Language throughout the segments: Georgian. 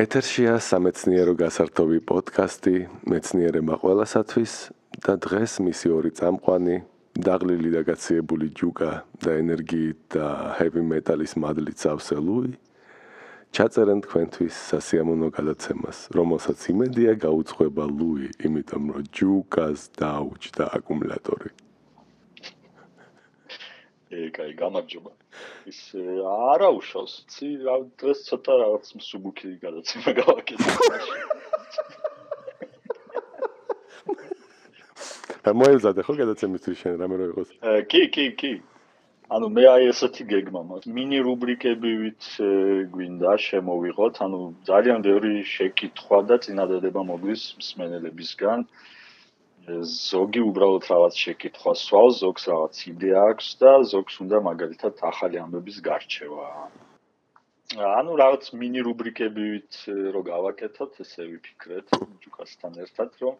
ეთერშია სამეცნიერო გასართობი პოდკასტი მეცნიერება ყველასათვის და დღეს მისი ორი წამყვანი დაღლილი და გაციებული ჯუკა და ენერგიით და ჰევი მეტალის მადლით სავსე ლუი ჩაწერენ თქვენთვის სასიამოვნო გადაცემას რომელსაც იმედია გაუძღვება ლუი იმიტომ რომ ჯუკას დაუჭდა აკუმულატორი კაი, გამარჯობა. ის არა უშავს, ცი რა დღეს ცოტა რაღაც მსუბუქი გადაცემა გავაკეთე. ა მოელზადე ხო გადაცემისთვის შენ რამე რო იყოს? კი, კი, კი. ანუ მე აი ესეთი გეგმა მაქვს. მინი რუბრიკებივით გვინდა შემოვიღოთ, ანუ ძალიან ბევრი შეკითხვა და წინადადება მოგვის მსმენელებისგან. ზოგი უბრალოდ რაღაც შეკითხვა სვავს, ზოგს რაღაც იდეა აქვს და ზოგს უნდა მაგალითად ახალი ამბების გარჩევა. ანუ რაღაც მინი რუბრიკებივით რო გავაკეთოთ, ესე ვიფიქრეთ ჯუკასთან ერთად, რომ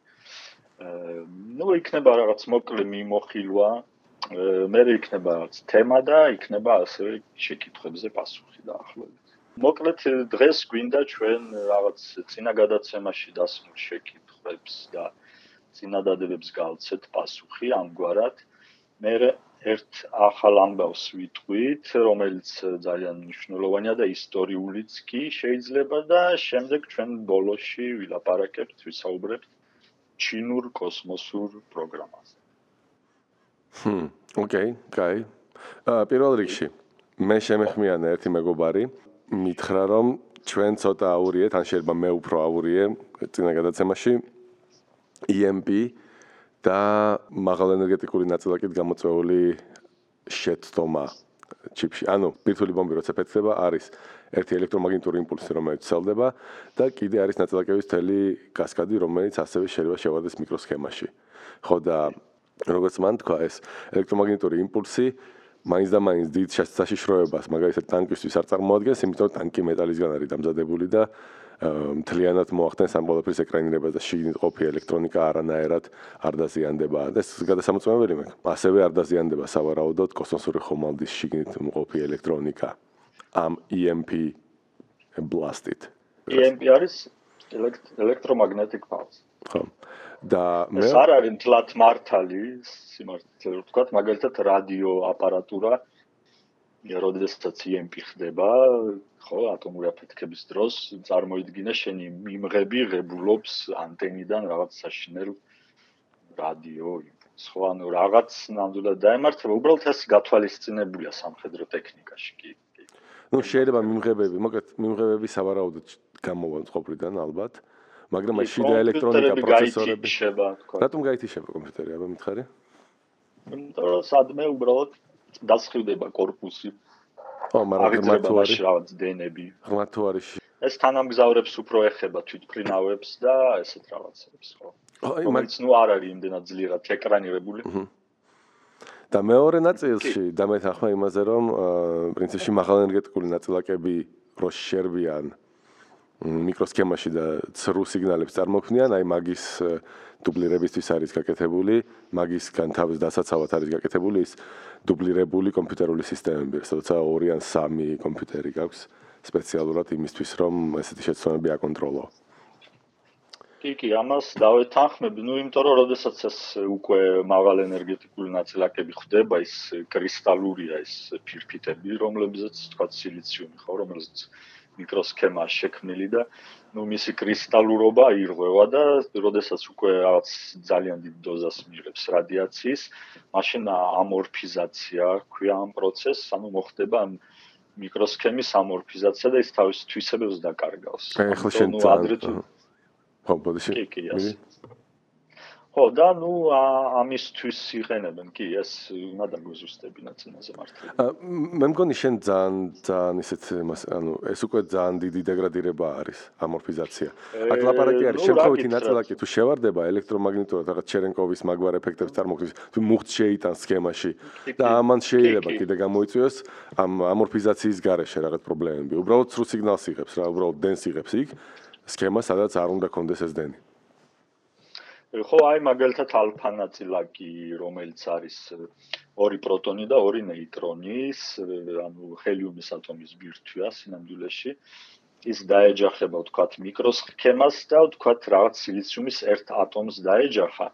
ნუ იქნება რაღაც მოკლე მიმოხილვა, მე იქნება რაღაც თემა და იქნება ასევე შეკითხვებზე პასუხი დაახლოებით. მოკლედ დღეს გვინდა ჩვენ რაღაც წინა გადაცემაში დასმულ შეკითხვებს და წინადადებებს გავცეთ პასუხი ამგვარად. მე ერთ ახალ ამბავს ვიტყვით, რომელიც ძალიან მნიშვნელოვანია და ისტორიულიც კი შეიძლება და შემდეგ ჩვენ ბოლოში ვილაპარაკებთ, ვისაუბრებთ ჩინურ კოსმოსურ პროგრამაზე. ჰმ, ოკეი, კაი. პირველ რიგში მე შემეხმიანა ერთი მეგობარი, მითხრა რომ ჩვენ ცოტა აურიეთ, ან შეიძლება მე უფრო აურიე წინა გადაცემაში EMP და მაღალენერგეტიკული ნაწილაკით გამოწვეული შეცდომა ჩიპში. ანუ ბირთვული ბომბი როცა ფეთქდება, არის ერთი ელექტრომაგნიტური იმპულსი, რომელიც ცელდება და კიდე არის ნაწილაკების თელი კასკადი, რომელიც ასევე შეიძლება შევარდეს მიკროსქემაში. ხო და როგორც მან თქვა, ეს ელექტრომაგნიტური იმპულსი მაინც და მაინც დიდ საშიშროებას, მაგალითად ტანკისთვის არ წარმოადგენს, იმიტომ ტანკი მეტალისგან არის დამზადებული და მთლიანად მოახდენს ამ ყველაფრის ეკრანირებას და შიგნით ყოფი ელექტრონიკა არანაირად არ დაზიანდება. ეს გადასამოწმებელი მე. ასევე არ დაზიანდება სავარაუდოდ კოსმოსური ხომალდის შიგნით ყოფი ელექტრონიკა. ამ EMP blasted. EMP არის electromagnetic pulse. ხო. და მე ეს არ არის თლათ მართალი, სიმართლე ვთქვა, მაგალითად რადიო აპარატურა როდესაც EMP ხდება, ხო, ატომური აფეთქების დროს წარმოიდგინე შენი მიმღები ღებულობს ანტენიდან რაღაც საშინელ რადიო სხვა ანუ რაღაც ნამდვილად დაემართება, უბრალოდ ეს გათვალისწინებულია სამხედრო ტექნიკაში კი. ну შეიძლება მიმღებები, მოკლედ მიმღებები სავარაუდოდ გამოვა ყოფრიდან ალბათ, მაგრამ აი შიდა ელექტრონიკა პროცესორები რატომ გაითიშება კომპიუტერი, აბა მითხარი? იმიტომ რომ სადმე უბრალოდ დასხივდება корпуსი ო, მაგრამ ღრმად თუ არის რაღაც დენები. ღრმად თუ არის ეს თანამგზავრებს უფრო ეხება თვითფრინავებს და ესეთ რაღაცებს, ხო? აი, მაგ ნუ არ არის იმდენად ძლიერად ეკრანირებული. და მეორე ნაწილში დამეთახმა იმაზე, რომ პრინციპში მაღალენერგეტიკული ნაწილაკები რო შერბიან მიკროსქემაში და ცრუ სიგნალებს წარმოქმნიან, აი მაგის დუბლირებისთვის არის გაკეთებული, მაგისგან თავის დასაცავად არის გაკეთებული ის დუბლირებული კომპიუტერული სისტემები, სადაც 2 ან 3 კომპიუტერი გაქვს სპეციალურად იმისთვის, რომ ესეთი შეცდომები აკონტროლო. კი, კი, ამას დავეთანხმები, ну, იმიტომ რომ შესაძაც ეს უკვე მაღალ ენერგეტიკული ნაწილაკები ხდება, ის კრისტალურია ეს ფირფიტები, რომლებზეც თქვა სილიციუმი ხო, რომელზეც მიკროსქემა შექმნილი და ну მისი კრისტალურობა ირღვევა და როდესაც უკვე რაღაც ძალიან დიდ დოზას მიიღებს რადიაციის, მაშინ ამორფიზაცია ქვია ამ პროცესს, ანუ მოხდება მიკროსქემის ამორფიზაცია და ის თავის თვისებებს დაკარგავს. ხო, შენ ადრე თუ ხო, ბოდიში. კი, კი, ასე. ხო და ნუ ამისთვის იყენებენ კი ეს უნდა დაგვეზუსტებინა წინაზე მართლა მე მგონი შენ ძალიან ძალიან ისეთ ანუ ეს უკვე ძალიან დიდი დეგრადირება არის ამორფიზაცია. აქ ლაპარაკი არის შემთხვევითი ნაწილაკი თუ შევარდება ელექტრომაგნიტურად რაღაც ჩერენკოვის მაგვარ ეფექტებს წარმოქმნის თუ მუხტ შეიტანს სქემაში და ამან შეიძლება კიდე გამოიწვიოს ამ ამორფიზაციის გარეშე რაღაც პრობლემები. უბრალოდ ცრუ სიგნალს იღებს რა უბრალოდ დენს იღებს იქ სქემა სადაც არ უნდა კონდეს ეს დენი. ხო, აი მაგალითად ალფა ნაწილაკი, რომელიც არის ორი პროტონი და ორი ნეიტრონის, ანუ ჰელიუმის ატომის ბირთვია სინამდვილეში. ის დაეჯახება ვთქვათ მიკროსქემას და ვთქვათ რაღაც სილიციუმის ერთ ატომს დაეჯახა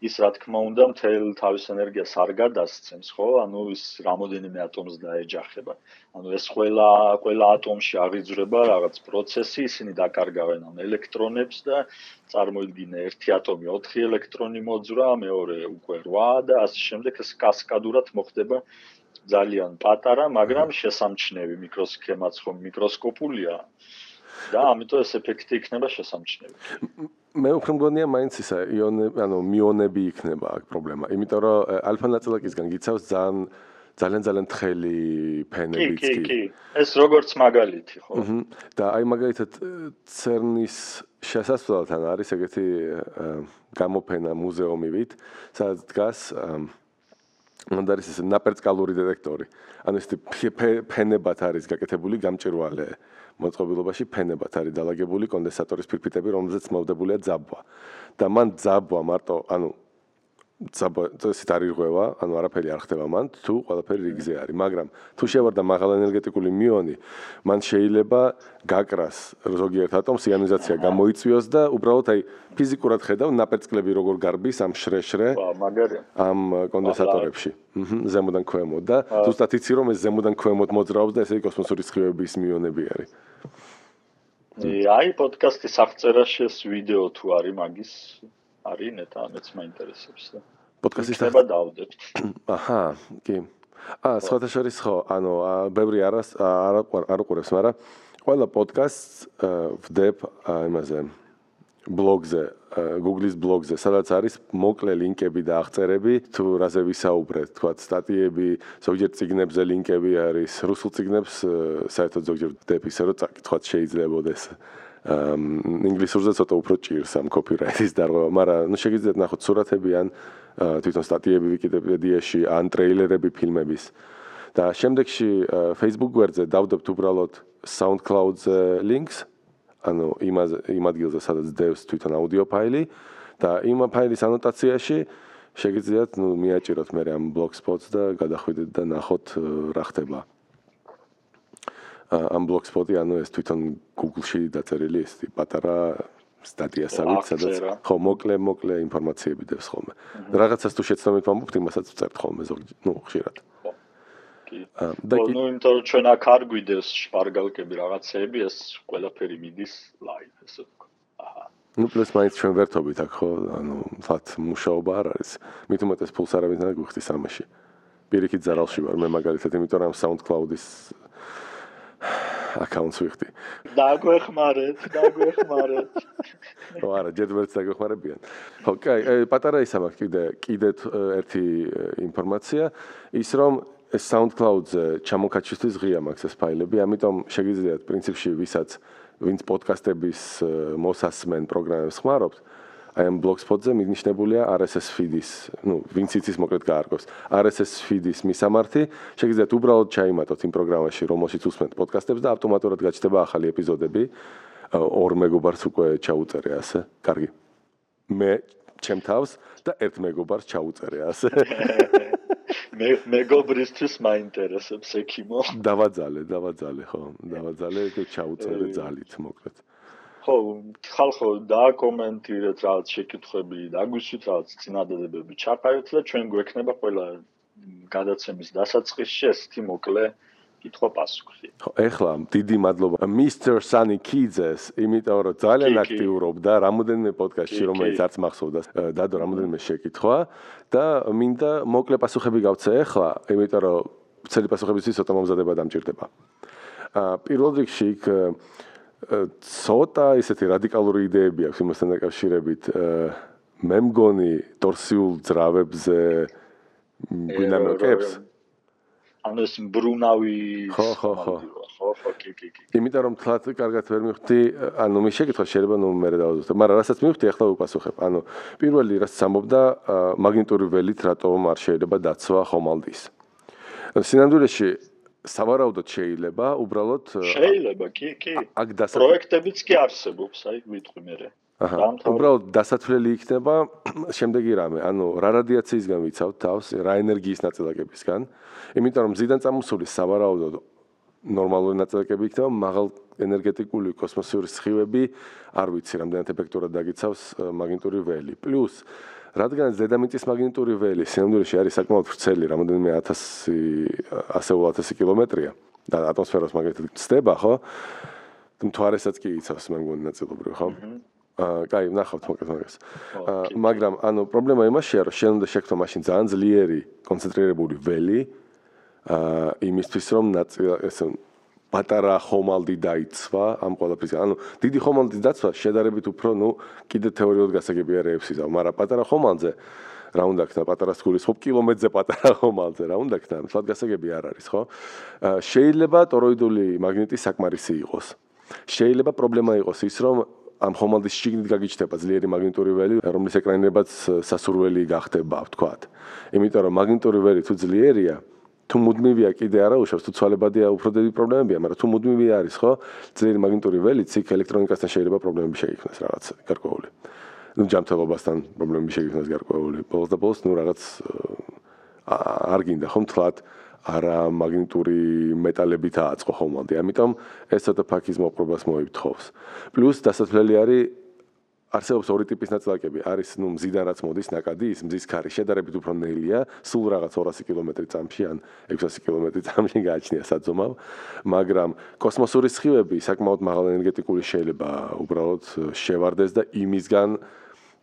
ის რა თქმა უნდა მთელ თავის ენერგიას არ გადასცემს, ხო? ანუ ის რამოდენიმე ატომს დაეჯახება. ანუ ეს ყველა ყველა ატომში აღიძვრება რაღაც პროცესი, ისინი დაკარგავენ ამ ელექტრონებს და წარმოიდგინე ერთი ატომი 4 ელექტრონი მოძრა, მეორე უკვე 8 და ასე შემდეგ ეს კასკადურად მოხდება ძალიან პატარა, მაგრამ შესამჩნევი მიკროსქემაც ხომ მიკროსკოპულია. და ამიტომ ეს ეფექტი იქნება შესამჩნევი. მე უფრო მგონია მაინც ისა იონები, ანუ მიონები იქნება აქ პრობლემა. იმიტომ რომ ალფა ნაწილაკისგან გიცავს ძალიან ძალიან ძალიან თხელი ფენებიც კი. კი, კი. ეს როგორც მაგალითი, ხო? და აი მაგალითად CERN-ის შესასვლელთან არის ეგეთი გამოფენა მუზეუმივით, სადაც დგას მანდარის ეს ნაპერწკალური დეტექტორი. ანუ ეს ფენებად არის გაკეთებული გამჭვირვალე მოწყობილობაში ფენებად არის დალაგებული კონდენსატორის ფირფიტები, რომელზეც მოვდებულია ძაბვა. და მან ძაბვა მარტო, ანუ ძაბვა წესით არ ირღვევა, ანუ არაფერი არ ხდება მან, თუ ყველაფერი რიგზე არის, მაგრამ თუ შევარდა მაღალ ენერგეტიკული მიონი, მან შეიძლება გაკრას ზოგიერთ ატომს იონიზაცია გამოიწვიოს და უბრალოდ აი ფიზიკურად ხედავ ნაპერწკლები როგორ გარბის ამ შრეშრე ამ კონდენსატორებში. აჰა, ზემოდან ქვემოთ და ზუსტად იცი რომ ეს ზემოდან ქვემოთ მოძრაობს და ესე კოსმოსური სხივების მიონები არის. აი პოდკასტის აღწერაში ვიდეო თუ არის მაგის არის ნეტა მეც მაინტერესებს და პოდკასტის ახლა დავდებთ. აჰა, კი. სხვათა შორის ხო, ანუ ბევრი არას არ არ ყურებს, მაგრამ ყველა პოდკასტს ვდებ იმაზე ბლოგზე, Google-ის ბლოგზე, სადაც არის მოკლე ლინკები და აღწერები, თუ რაზე ვისაუბრეთ, თქვა სტატიები, ზოგიერთ ციგნებზე ლინკები არის, რუსულ ციგნებს საერთოდ ზოგიერთ ვდებ ისე რომ წაკითხოთ შეიძლებაოდეს. ინგლისურზე ცოტა უფრო ჭირს ამ კოპირაიტის დარღვევა, მაგრამ ნუ შეგიძლიათ ნახოთ სურათები ან თვითონ სტატიები ვიკიპედიაში, ან ტრეილერები ფილმების. და შემდეგში Facebook გვერდზე დავდებთ უბრალოდ SoundCloud-ზე links, ანუ იმაზე იმ ადგილზე სადაც დევს თვითონ აუდიო ფაილი და იმ ფაილის ანოტაციაში შეგიძლიათ ნუ მიაჭიროთ მე ამ blogspot-ს და გადახვიდეთ და ნახოთ რა ხდება. ამ blogspot-ი ანუ ეს თვითონ Google-ში დაწერილი ეს პატარა სტატიასავით სადაც ხო მოკლე მოკლე ინფორმაციები დევს ხოლმე. რაღაცას თუ შეცდომით მომხდ იმასაც ვწერთ ხოლმე ზოგი ნუ ხშირად. და კი ნუ იმიტომ რომ ჩვენ აქ არ გვიდეს შპარგალკები რაღაცეები ეს ყველაფერი მიდის ლაივ ესე ვთქვა. აჰა. ნუ პლუს მაინც ჩვენ ვერთობით აქ ხო ანუ ფათ მუშაობა არ არის. მით უმეტეს ფულს არავინ არ გვიხდის ამაში. პირიქით ზარალში ვარ მე მაგალითად იმიტომ რომ SoundCloud-ის აკაუნტს ვიხდი. დაგვეხმარეთ, დაგვეხმარეთ. ხო, არა, ჯერჯერობით დაგვეხმარებიან. ხო, კაი, პატარა ისა მაქვს კიდე კიდე ერთი ინფორმაცია, ის რომ SoundCloud-ზე ჩამოკაჩისთვის ღია მაქვს ეს ფაილები, ამიტომ შეგიძლიათ პრინციპში ვისაც ვინც პოდკასტების მოსასმენ პროგრამებს ხმარობთ, აი ამ blogspot-ზე მინიშნებულია RSS feed-ის, ну, ვინც იცის მოკლედ გაარკვევს. RSS feed-ის მისამართი, შეგიძლიათ უბრალოდ ჩაიმატოთ იმ პროგრამაში, რომელშიც უსმენთ პოდკასტებს და ავტომატურად გაჩნდება ახალი ეპიზოდები. ორ მეგობარს უკვე ჩაუწერე ასე. კარგი. მე ჩემ თავს და ერთ მეგობარს ჩაუწერე ასე. მე მეგობრისთვის მაინტერესებს ექიმო. დავაძალე, დავაძალე, ხო, დავაძალე და ჩაუწერე ძალით მოკლედ. ხო, ხალხო დააკომენტირეთ რაღაც შეკითხვები, დაგვიშვით რაღაც წინადადებები, ჩაფაოთ და ჩვენ გვექნება ყველა გადაცემის დასაწყისში ესეთი მოკლე კითხვა პასუხი. ხო, ეხლა დიდი მადლობა Mr. Sunny Kids-ს, იმიტომ რომ ძალიან აქტიურობდა რამოდენიმე პოდკასტში, რომელიც არც მახსოვდა, დადო რამოდენიმე შეკითხვა და მინდა მოკლე პასუხები გავცე ეხლა, იმიტომ რომ ცელი პასუხებისთვის ცოტა მომზადება დამჭირდება. აა პირველ რიგში იქ ცოტა ისეთი რადიკალური იდეები აქვს იმასთან დაკავშირებით. მე მგონი ტორსიულ ძრავებზე გვინამოკებს. ანუ ეს ბრუნავი ხო ხო ხო ხო ხო კი კი კი. იმიტომ რომ თლათ კარგად ვერ მივხვდი, ანუ მე შეკითხა შეიძლება ნუ მე დავაზუსტებ, მაგრამ რასაც მივხვდი ახლა ვიპასუხებ. ანუ პირველი რაც სამობდა მაგნიტური ველით რატომ არ შეიძლება დაცვა ხომალდის. სინამდვილეში სავარაუდოდ შეიძლება, უბრალოდ შეიძლება, კი, კი. აქ დასა პროექტებიც კი არსებობს, აი ვიტყვი მე. აჰა. უბრალოდ დასათვლელი იქნება შემდეგი რამე, ანუ რა რადიაციისგან ვიცავთ თავს, რა ენერგიის ნაწილაკებისგან. იმიტომ რომ ზიდან წამოსული სავარაუდოდ ნორმალური ნაწილაკები იქნება, მაღალ ენერგეტიკული კოსმოსური სხივები, არ ვიცი, რამდენად ეფექტურად დაგიცავს მაგნიტური ველი. პლუს რადგან ზედამიწის მაგნიტური ველი სინამდვილეში არის საკმაოდ ვრცელი, რამოდენიმე 1000 ასეულ 1000 კილომეტრია და ატმოსფეროს მაგალითად ცდება, ხო? მთვარესაც კი იცავს მე მგონი ნაწილობრივ, ხო? აა, კაი, ნახავთ მოკლედ მაგას. აა, მაგრამ ანუ პრობლემა იმაშია, რომ შენ უნდა შექმნო მაშინ ძალიან ძლიერი კონცენტრირებული ველი აა იმისთვის რომ ნაწილ ესე პატარა ხომალდი დაიცვა ამ ყველაფრის. ანუ დიდი ხომალდის დაცვა შედარებით უფრო, ნუ კიდე თეორიულად გასაგებია რეებსიზა, მაგრამ პატარა ხომალდზე რა უნდა ქნა პატარა სკოლის ხო კილომეტრზე პატარა ხომალდზე რა უნდა ქნა, თვალ გასაგები არ არის, ხო? შეიძლება ტოროიდული მაგნიტი საკმარისი იყოს. შეიძლება პრობლემა იყოს ის, რომ ამ ხომალდის შიგნით გაგიჩნდება ძლიერი მაგნიტური ველი, რომლის ეკრანირებაც სასურველი გახდება, ვთქვათ. იმიტომ რომ მაგნიტური ველი თუ ძლიერია, თუ მუდმივია კიდე არა უშავს თუ ცვალებადია უფრო დიდი პრობლემებია, მაგრამ თუ მუდმივი არის, ხო? ძლიერი მაგნიტური ველი ციკ ელექტრონიკასთან შეიძლება პრობლემები შეიქმნას რაღაც გარკვეული. ну ჯამთელობასთან პრობლემები შეიქმნას გარკვეული. ბოლოს და ბოლოს ну რაღაც არ გინდა ხომ თლათ არა მაგნიტური მეტალებით ააწყო ხომალდი. ამიტომ ეს ცოტა ფაქიზ მოპყრობას მოიფთხოვს. პლუს დასათვლელი არის არსებობს ორი ტიპის ნაწილაკები. არის ნუ მზიდან რაც მოდის ნაკადი, ის მზის ქარი შედარებით უფრო ნელია, სულ რაღაც 200 კილომეტრი წამში ან 600 კილომეტრი წამში გააჩნია საძომავ, მაგრამ კოსმოსური სხივები საკმაოდ მაღალ ენერგეტიკული შეიძლება უბრალოდ შევარდეს და იმისგან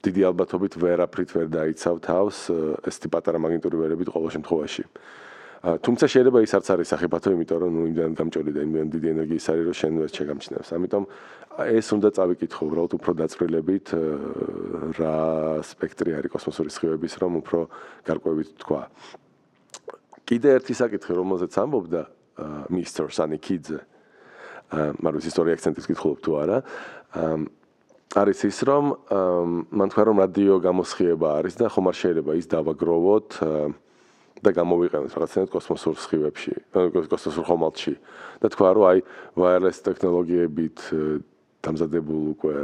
დიდი ალბათობით ვერაფრით ვერ დაიცავ თავს ეს ტიპ პატარა მაგნიტური ვერებით ყოველ შემთხვევაში. თუმცა შეიძლება ის არც არის სახიფათო, იმიტომ რომ ნუ იმდან გამჭოლი და იმდან დიდი ენერგიის არის, რომ შენ ვერ შეგამჩნევს. ამიტომ ეს უნდა წავიკითხო უბრალოდ უფრო დაწვრილებით რა სპექტრი არის კოსმოსური სხივების, რომ უფრო გარკვევით თქვა. კიდე ერთი საკითხი, რომელზეც ამბობდა მისტერ სანიკიძე, მაგრამ ისტორია აქცენტის კითხულობ თუ არა, არის ის, რომ მან თქვა, რომ რადიო გამოსხივება არის და ხომ არ შეიძლება ის დავაგროვოთ და გამოვიყენოთ რაღაცნაირად კოსმოსურ სხივებში, კოსმოსურ ხომალდში. და თქვა რომ აი wireless ტექნოლოგიებით დამზადებულ უკვე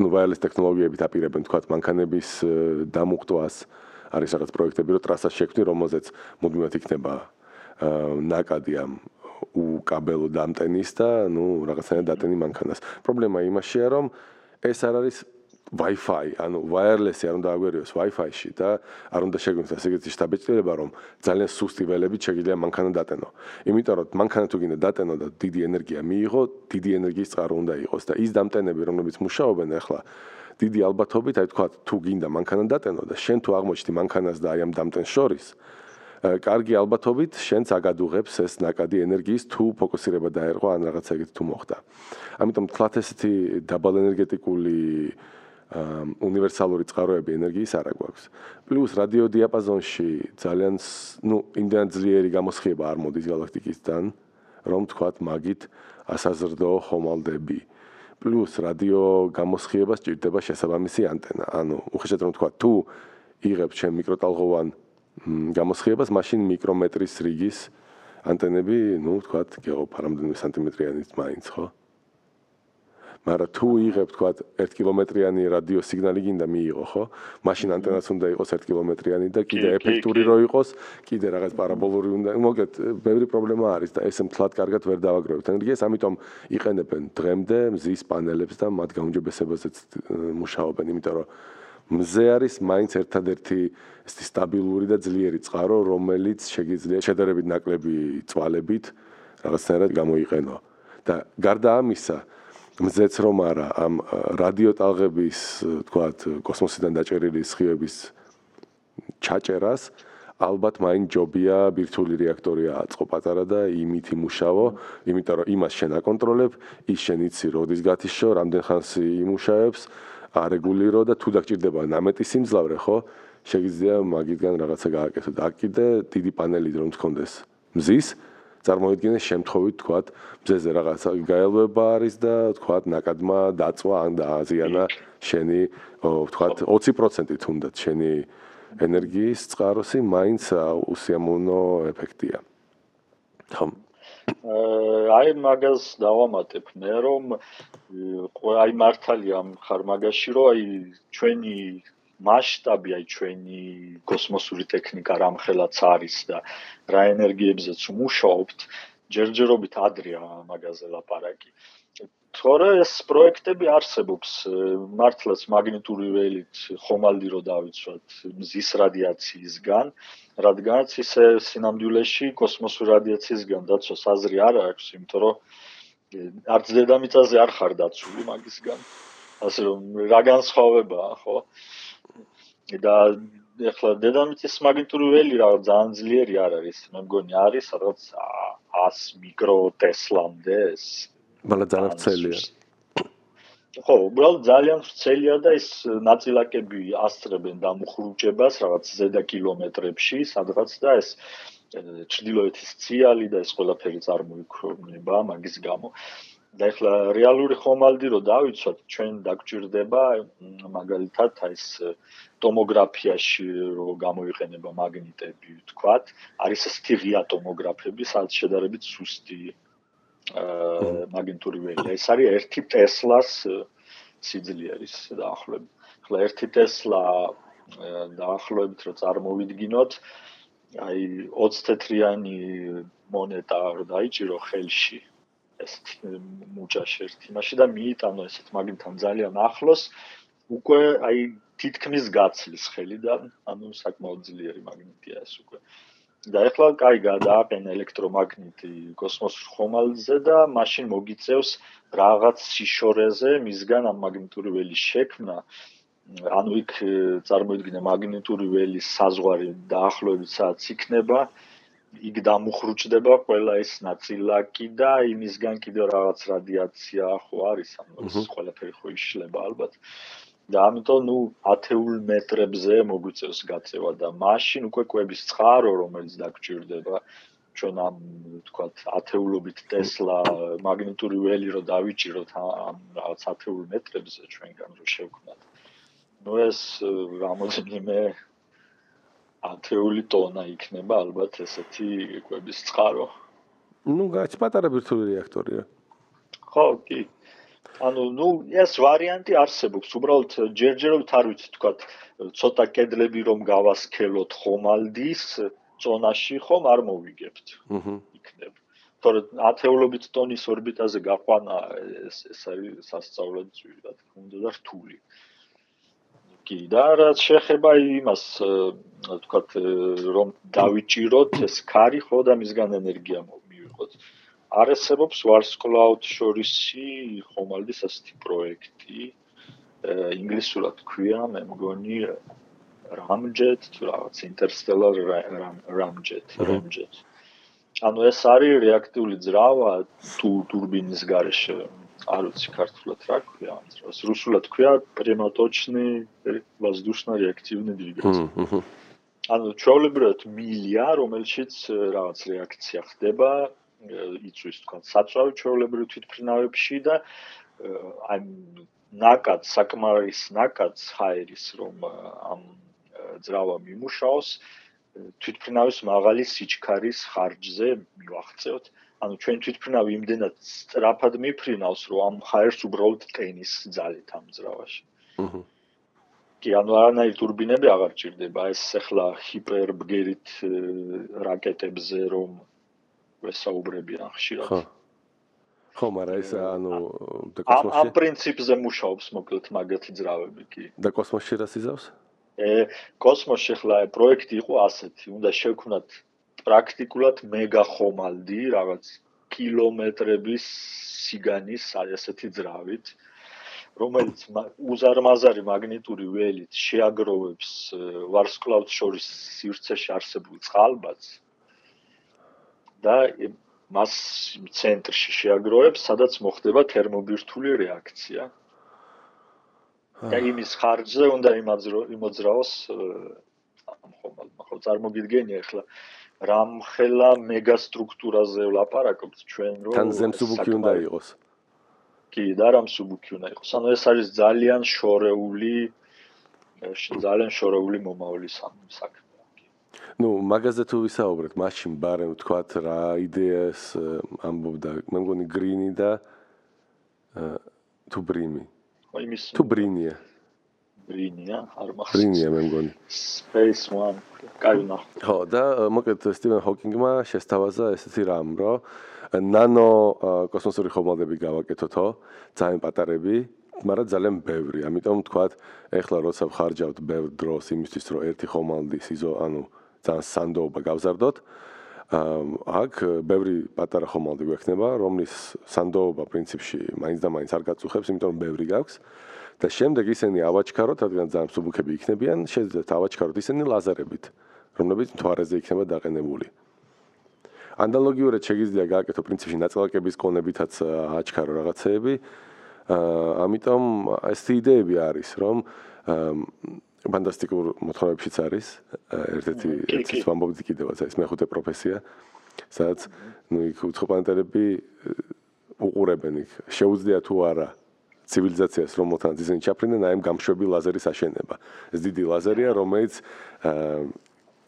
ну wireless ტექნოლოგიებით აპირებენ თქვა მანქანების დამუხტვას არის რაღაც პროექტები რომ ტრასას შექმნი რომელზეც მუდმივად იქნება ნაკადი ამ უკაბელო დამტენის და ну რაღაცნაირად დატენი მანქანას. პრობლემა იმაშია რომ ეს არ არის Wi-Fi, ანუ wireless-ი არ უნდა აგვერიოს Wi-Fi-ში და არ უნდა შეგვიძლია ეგეთი შტაბეჭდილება, რომ ძალიან სუსტი ველებით შეგიძლია მანქანა დატენო. იმიტომ რომ მანქანა თუ გინდა დატენო და დიდი ენერგია მიიღო, დიდი ენერგიის წყარო უნდა იყოს და ის დამტენები, რომლებიც მუშაობენ ახლა დიდი ალბათობით, აი თქვა, თუ გინდა მანქანა დატენო და შენ თუ აღმოჩნდი მანქანას და აი ამ დამტენს შორის, კარგი ალბათობით შენც აგადუღებს ეს ნაკადი ენერგიის თუ ფოკუსირება დაერღვა ან რაღაცა ეგეთი თუ მოხდა. ამიტომ თლათ ესეთი დაბალ ენერგეტიკული უნივერსალური წყაროები ენერგიის არა გვაქვს. პლუს რადიო დიაპაზონში ძალიან ნუ იმდან ძლიერი გამოსხება არ მოდის galaktikistan, რომ თქვათ მაგით ასაზრდო ხომალდები. პლუს რადიო გამოსხება სჭირდება შესაბამისი ანტენა. ანუ უხეშად რომ თქვათ თუ იღებ ჩემ მიკროტალღოვან გამოსხებას, მაშინ მიკრომეტრის რიგის ანტენები, ну, თქვათ, გეღო პარამდენი სანტიმეტრიანიც მაინც, ხო? მაგრამ თუ იღებ თქვა 1 კილომეტრიანი რადიო სიგნალი გინდა მიიღო ხო? მაშინ ანტენაც უნდა იყოს 1 კილომეტრიანი და კიდე ეფექტური რო იყოს კიდე რაღაც პარაბოლური უნდა მოგეთ ბევრი პრობლემა არის და ესე მთლად კარგად ვერ დავაგროვებთ ენერგიას ამიტომ იყენებენ დღემდე მზის პანელებს და მათ გაუმჯობესებაზეც მუშაობენ იმიტომ რომ მზე არის მაინც ერთადერთი ესეთი სტაბილური და ძლიერი წყარო რომელიც შეიძლება შედარებით ნაკლები წვალებით რაღაცნაირად გამოიყენო. და გარდა ამისა მზეც რომ არა ამ რადიო ტალღების თქვათ კოსმოსიდან დაჭერილი სხივების ჩაჭერას ალბათ მაინ ჯობია ბირთვული რეაქტორი აწყო პატარა და იმით იმუშავო, იმიტომ რომ იმას შენ აკონტროლებ, ის შენ იცი როდის გათიშო, რამდენ ხანს იმუშავებს, არეგულირო და თუ დაგჭირდება ნამეტი სიმძლავრე, ხო? შეგიძლია მაგისგან რაღაცა გააკეთო და კიდე დიდი პანელი რომ თქონდეს მზის წარმოიდგინე შემთხვევით თქვათ მზეზე რაღაცა გაელვება არის და თქვათ ნაკადმა დაწვა ან დააზიანა შენი თქვათ 20% თუნდაც შენი ენერგიის წყაროსი მაინც უსიამოვნო ეფექტია. ხომ? აი მაგას დავამატებ მე რომ აი მართალია ხარ მაგაში რომ აი ჩვენი მასშტაბი აი ჩვენი კოსმოსური ტექნიკა რამხელაც არის და რა ენერგიებზეც მუშაობთ ჯერჯერობით ადრია მაგაზე ლაპარაკი. თორე ეს პროექტები არსებობს მართლაც მაგნიტური ველით ხომალდი რო დავიცვათ მზის რადიაციისგან, რადგანაც ისე სინამდვილეში კოსმოსური რადიაციისგან დაცვას აზრი არ აქვს, იმიტომ რომ არც დედამიწაზე არ ხარ დაცული მაგისგან. ასე რომ რა განსხვავებაა, ხო? და ეხლა დედამიწის მაგნიტური ველი რა ძალიან ძლიერი არ არის, მე მგონი არის რაღაც 100 მიკრო ტესლამდე ეს. მაგრამ ძალიან ვრცელია. ხო, უბრალოდ ძალიან ვრცელია და ეს ნაწილაკები ასწრებენ დამუხრუჭებას რაღაც ზედა კილომეტრებში, სადღაც და ეს ჩრდილოეთის ციალი და ეს ყველაფერი წარმოიქმნება მაგის გამო. და ეხლა რეალური ხომალდი რო დავიცვათ, ჩვენ დაგჭირდება მაგალითად ეს ტომოგრაფიაში რო გამოიყენება მაგნიტები, ვთქვათ, არის სტიღია ტომოგრაფები, სადაც შედარებით სუსტი აა მაგნიტური ველი. ეს არის 1 ტესლას სიძლიერის დაახლოებით. ახლა 1 ტესლა დაახლოებით რო წარმოვიდგინოთ, აი 20 თეთრიანი მონეტა რო დაიჭირო ხელში ეს მუჭაში ერთი მაშინ და მიიტანო ესეთ მაგნიტთან ძალიან ახლოს უკვე აი თითქმის გაცლის ხელი და ანუ საკმაოდ ძლიერი მაგნიტია ეს უკვე. და ახლა კაი გადააყენა ელექტრომაგნიტი კოსმოსურ ხომალდზე და მაშინ მოგიწევს რაღაც სიშორეზე მისგან ამ მაგნიტური ველის შექმნა. ანუ იქ წარმოიდგინე მაგნიტური ველის საზღვარი დაახლოებით საათს იქნება. იქ დამუხრუჭდება ყველა ეს ნაწილაკი და იმისგან კიდევ რაღაც რადიაცია ხო არის, ანუ ეს ყველაფერი ხო იშლება ალბათ. და ამიტომ ნუ ათეულ მეტრებზე მოგვიწევს გაწევა და მაშინ უკვე კვების წყარო რომელიც დაგჭირდება ჩვენ ამ თქვათ ათეულობით ტესლა მაგნიტური ველი რო დავიჭიროთ ამ რაღაც ათეულ მეტრებზე ჩვენგან რო შევქმნათ ნუ ეს რამოდენიმე ათეული ტონა იქნება ალბათ ესეთი კვების წყარო. ნუ გაჩ პატარა ვირტუალური რეაქტორია. ხო კი. ანუ ნუ ეს ვარიანტი არსებობს. უბრალოდ ჯერჯერობით არ ვიცი თქვა ცოტა კედლები რომ გავასქელოთ ხომალდის ზონაში ხომ არ მოვიგებთ. აჰა იქნებ. თორე ათეულობით ტონის ორბიტაზე გაყვანა ეს ეს არის სასწაულად ძვირად უნდა და რთული კი და რაც შეეხება იმას თქვათ რომ დავიჭიროთ ეს ქარი ხო და მისგან ენერგია მივიღოთ. არ არსებობს ვარსკვლავთ შორისი ხომალდის ასეთი პროექტი. ინგლისურად ქვია მე მგონი ramjet თუ რაღაც interstellar ramjet ramjet ანუ ეს არის რეაქტიული ძრავა თუ ტურბინის გარეშე. არ ვიცი ქართულად რა ქვია ამას რუსულად ქვია прямоточный воздушно реактивный двигатель ანუ ჩვეულებრივად მილია რომელშიც რაღაც რეაქცია ხდება იწვის თქვა საწვავი ჩვეულებრივ თვითფრინავებში და აი ნაკად საკმარის ნაკად ჰაერის რომ ამ ძრავა მიმუშაოს თვითფრინავის მაღალი სიჩქარის ხარჯზე მივახცევთ ანუ ჩვენ თვითფრინავი იმდენად სწრაფად მიფრინავს, რომ ამ ჰაერს უბრალოდ ტენის ძალით ამძრავაში. აჰა. კი, ანუ არანაირი турბინები აღარ ჭირდება. ეს ახლა ჰიპერბგერით რაკეტებზე რომ ვესაუბრებიან ხშირად. ხო. ხო, მაგრამ ეს ანუ და კოსმოსში ამ პრინციპზე მუშაობს მოკლედ მაგათი ძრავები კი. და კოსმოსში რას იზავს? ე კოსმოსში ხლა პროექტი იყო ასეთი, უნდა შევქმნათ პრაქტიკულად მეგა ხომალდი, რაღაც კილომეტრების სიგანის ასეთი ძრავით. რომელიც უზარმაზარი მაგნიტური ველით შეაგროვებს ვარსკვლავთ შორის სივრცეში არსებულ წყალბადს და მას ცენტრში შეაგროვებს, სადაც მოხდება თერმობირთული რეაქცია. და იმის ხარჯზე უნდა იმოძრაოს ამ ხომ ხო წარმოგიდგენია ახლა რამხელა მეგასტრუქტურაზე ვლაპარაკობთ ჩვენ რომ თან ზემსუბუქი უნდა იყოს. კი, და რამ სუბუქი უნდა იყოს. ანუ ეს არის ძალიან შორეული ძალიან შორეული მომავალი საქმე. ну მაგაზე თუ ვისაუბრეთ მაშინ ბარემ ვთქვათ რა იდეას ამბობდა მე მგონი გრინი და თუ ბრიმი თუ ბრინია ბრინია არ მახსოვს ბრინია მე მგონი. Space one კაი ნახ ხო და მოკლედ სტივენ ჰოკინგმა შესთავაზა ესეთი რამ რო ნანო კოსმოსური ხომალდები გავაკეთოთო ძალიან პატარები მაგრამ ძალიან ბევრი. ამიტომ თქვა ეხლა როცა ხარჯავთ ბევრ დროს იმისთვის რომ ერთი ხომალდი სიზო ანუ ძალიან სანდოობა გავზარდოთ აქ ბევრი პატარა ხომალდი გვექნება რომლის სანდოობა პრინციპში მაინც და მაინც არ გაწუხებს იმიტომ რომ ბევრი გაქვს და შემდეგ ისინი ავაჩქაროთ, რადგან ძალიან მსუბუქები იქნებიან, შეძლებთ ავაჩქაროთ ისინი ლაზერებით, რომლებიც მთვარეზე იქნება დაყენებული. ანალოგიურად შეგიძლია გააკეთო პრინციპში ნაწილაკების კონებითაც აჩქარო რაღაცეები. აა ამიტომ ეს იდეები არის, რომ ფანტასტიკურ მოთხრობებშიც არის ერთ-ერთი ერთ-ერთი ვამბობდი კიდევაც ეს მეხუთე პროფესია, სადაც ნუ იქ უცხოპლანეტელები უყურებენ იქ, შეუძლია თუ არა ცივილიზაციას რომელთან ისინი ჩაფრინდნენ აი ამ გამშვები ლაზერის აშენება. ეს დიდი ლაზერია, რომელიც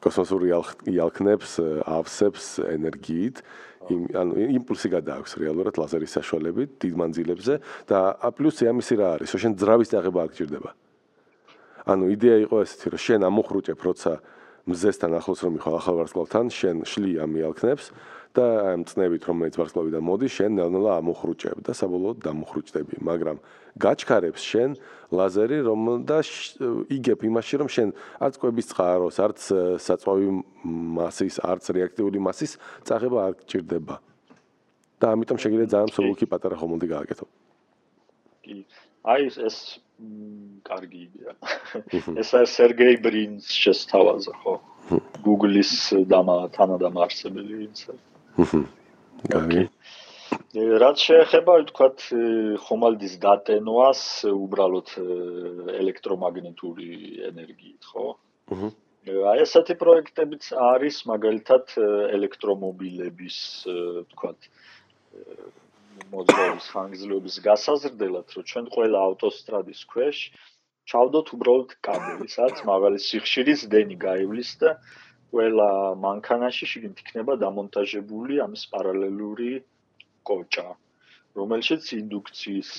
კოსმოსური იალქნებს ავსებს ენერგიით, ანუ იმპულსი გადააქვს რეალურად ლაზერის საშუალებით დიდ მანძილებზე და პლუსი ამისი რა არის, შენ ძრავის წაღება არ გჭირდება. ანუ იდეა იყო ესეთი, რომ შენ ამოხრუჭებ, როცა მზესთან ახლოს რომ მიხვალ ახალ ვარსკვლავთან, შენ შლი ამ იალქნებს და ამ წნევით რომელიც ვარსკვლავიდან მოდის, შენ ნელ-ნელა ამოხრუჭებ და საბოლოოდ დამოხრუჭდები, მაგრამ გაჩქარებს შენ ლაზერი, რომ და იგებ იმაში, რომ შენ არც კვების წყაროს, არც საწვავი მასის, არც რეაქტიული მასის წაღება არ გჭირდება. და ამიტომ შეგიძლია ძალიან მსუბუქი პატარა ხომალდი გააკეთო. კი. აი ეს კარგი იდეა. ეს არის სერგეი ბრინს შესთავაზა, ხო? Google-ის დამა თანადამარხებელი ვინც არის. გაგი. რაც შეეხება ვთქვათ ხომალდის დატენვას უბრალოდ ელექტრომაგნიტური ენერგიით, ხო? აჰა. აი ესეთი პროექტებიც არის მაგალითად ელექტრომობილების ვთქვათ მოძრაობის ხანგრძლივობის გასაზრდელად, რომ ჩვენ ყველა ავტოსტრადის ქვეშ ჩავდოთ უბრალოდ კაბელი, სადაც მაღალი სიხშირის დენი გაივლის და ყველა მანქანაში შიგნით იქნება დამონტაჟებული ამის პარალელური კოჭა, რომელშიც ინდუქციის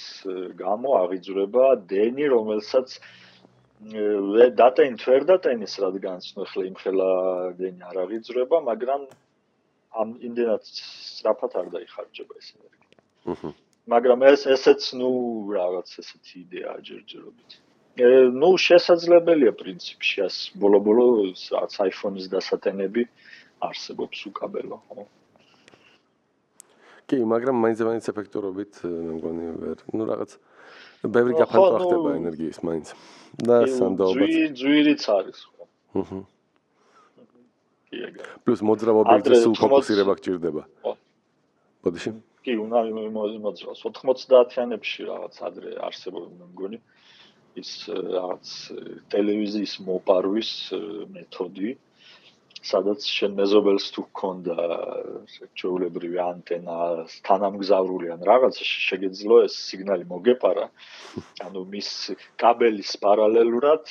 გამო აღიძვრება დენი, რომელსაც დატენ თვერ დატენის რადგან ახლა იმხელა დენი არ აღიძვრება, მაგრამ ამ იმდენად სწრაფად არ დაიხარჯება ეს ენერგია. აჰა. მაგრამ ეს ესეც ნუ რაღაც ესეთი იდეაა ჯერჯერობით. ну შესაძლებელია პრინციპში ას ბოლო-ბოლო რაც iPhone-ის დასატენები არსებობს უკაბელო ხო კი მაგრამ მაინც-მაინც ეფექტურობით მე მგონი ვერ ну რაღაც ბევრი გაფანტო ხდება ენერგიის მაინც და სანდაობაც ძვირიც არის ხო აჰა პლუს მოძრავ ობიექტზე სულ ფოკუსირება გჭირდება ხო ბოდიში კი უნდა მოძრავს 90-იანებში რაღაც ადრე არსებობდა მე მგონი ის რაღაც ტელევიზიის მოპარვის მეთოდი სადაც შენ მეზობელს თუ გქონდა ჩვეულებრივი ანტენა თანამგზავრული ან რაღაც შეგეძლო ეს სიგნალი მოგეპარა. ანუ მის კაბელის პარალელურად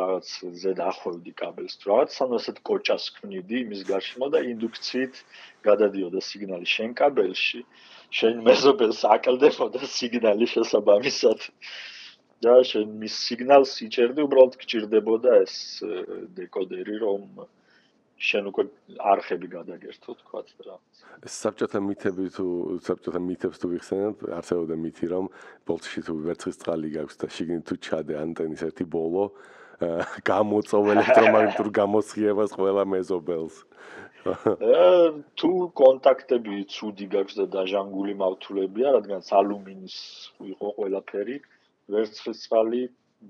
რაღაც ზედ ახვევდი კაბელს თუ რაღაც ანუ ასეთ კოჭას ქმნიდი მის გარშემო და ინდუქციით გადადიოდა სიგნალი შენ კაბელში შენ მეზობელს აკლდებოდა სიგნალი შესაბამისად და შენ მის სიგნალს იჭერდი უბრალოდ გჭირდებოდა ეს დეკოდერი რომ შენ უკვე არხები გადაგერთო თქვა რა. საბჭოთა მითები თუ საბჭოთა მითებს თუ ვიხსენებ არსებობდა მითი რომ ბოლტში თუ ვერცხლის წყალი გაქვს და შიგნით თუ ჩადე ანტენის ერთი ბოლო გამოწოვ ელექტრომაგნიტურ გამოსხივებას ყველა მეზობელს. თუ კონტაქტები ცუდი გაქვს და დაჟანგული მავთულებია რადგან ალუმინის იყო ყველაფერი ვერცხლის წყალი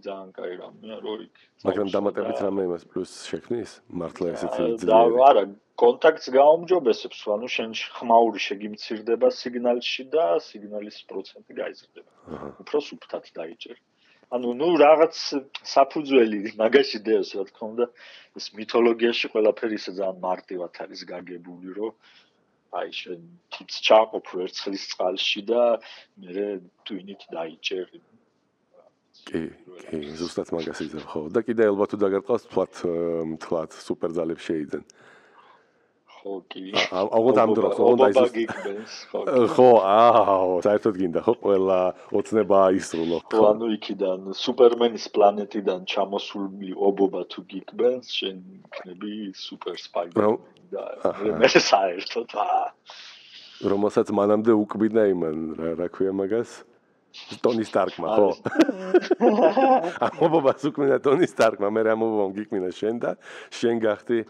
ძალიან კაი რამეა რო იქ მაგრამ დამატებით რამე იმას პლუს შექმნის მართლა ესეთი ძლიერი და არა კონტაქტს გაუმჯობესებს ანუ შენ ხმაური შეგიმცირდება სიგნალში და სიგნალის პროცენტი გაიზრდება. უფრო სუფთად დაიჭერ. ანუ ნუ რაღაც საფუძველი მაგაში დევს რა თქმა უნდა ეს მითოლოგიაში ყველაფერი ისე ძალიან მარტივად არის გაგებული რომ აი შენ თიც ჩაყოფ ვერცხლის წყალში და მე თვინით დაიჭერ კი, კი, ზუსტად მაგას იზრ ხო. და კიდე ალბათ თუ დაგერწყავს თვათ თვათ სუპერძალებს შეიძენ. ხო კი. ალბათ ამ დროს და ის ხო ააო საერთოდ გინდა ხო ყველა ოცნება აისრულო ხო. ანუ იქიდან სუპერმენის პლანეტიდან ჩამოსული ობობა თუ გიგბენს შენ იქნები სუპერ სპაიდერმენი და მე საერთოდ აა რომელსაც მანამდე უკბინა იმან რა რა ქვია მაგას ტონი სტარკმა ხო ამობობას უკბინა ტონი სტარკმა მე რა ამობობამ გიკმინა შენ და შენ გახდი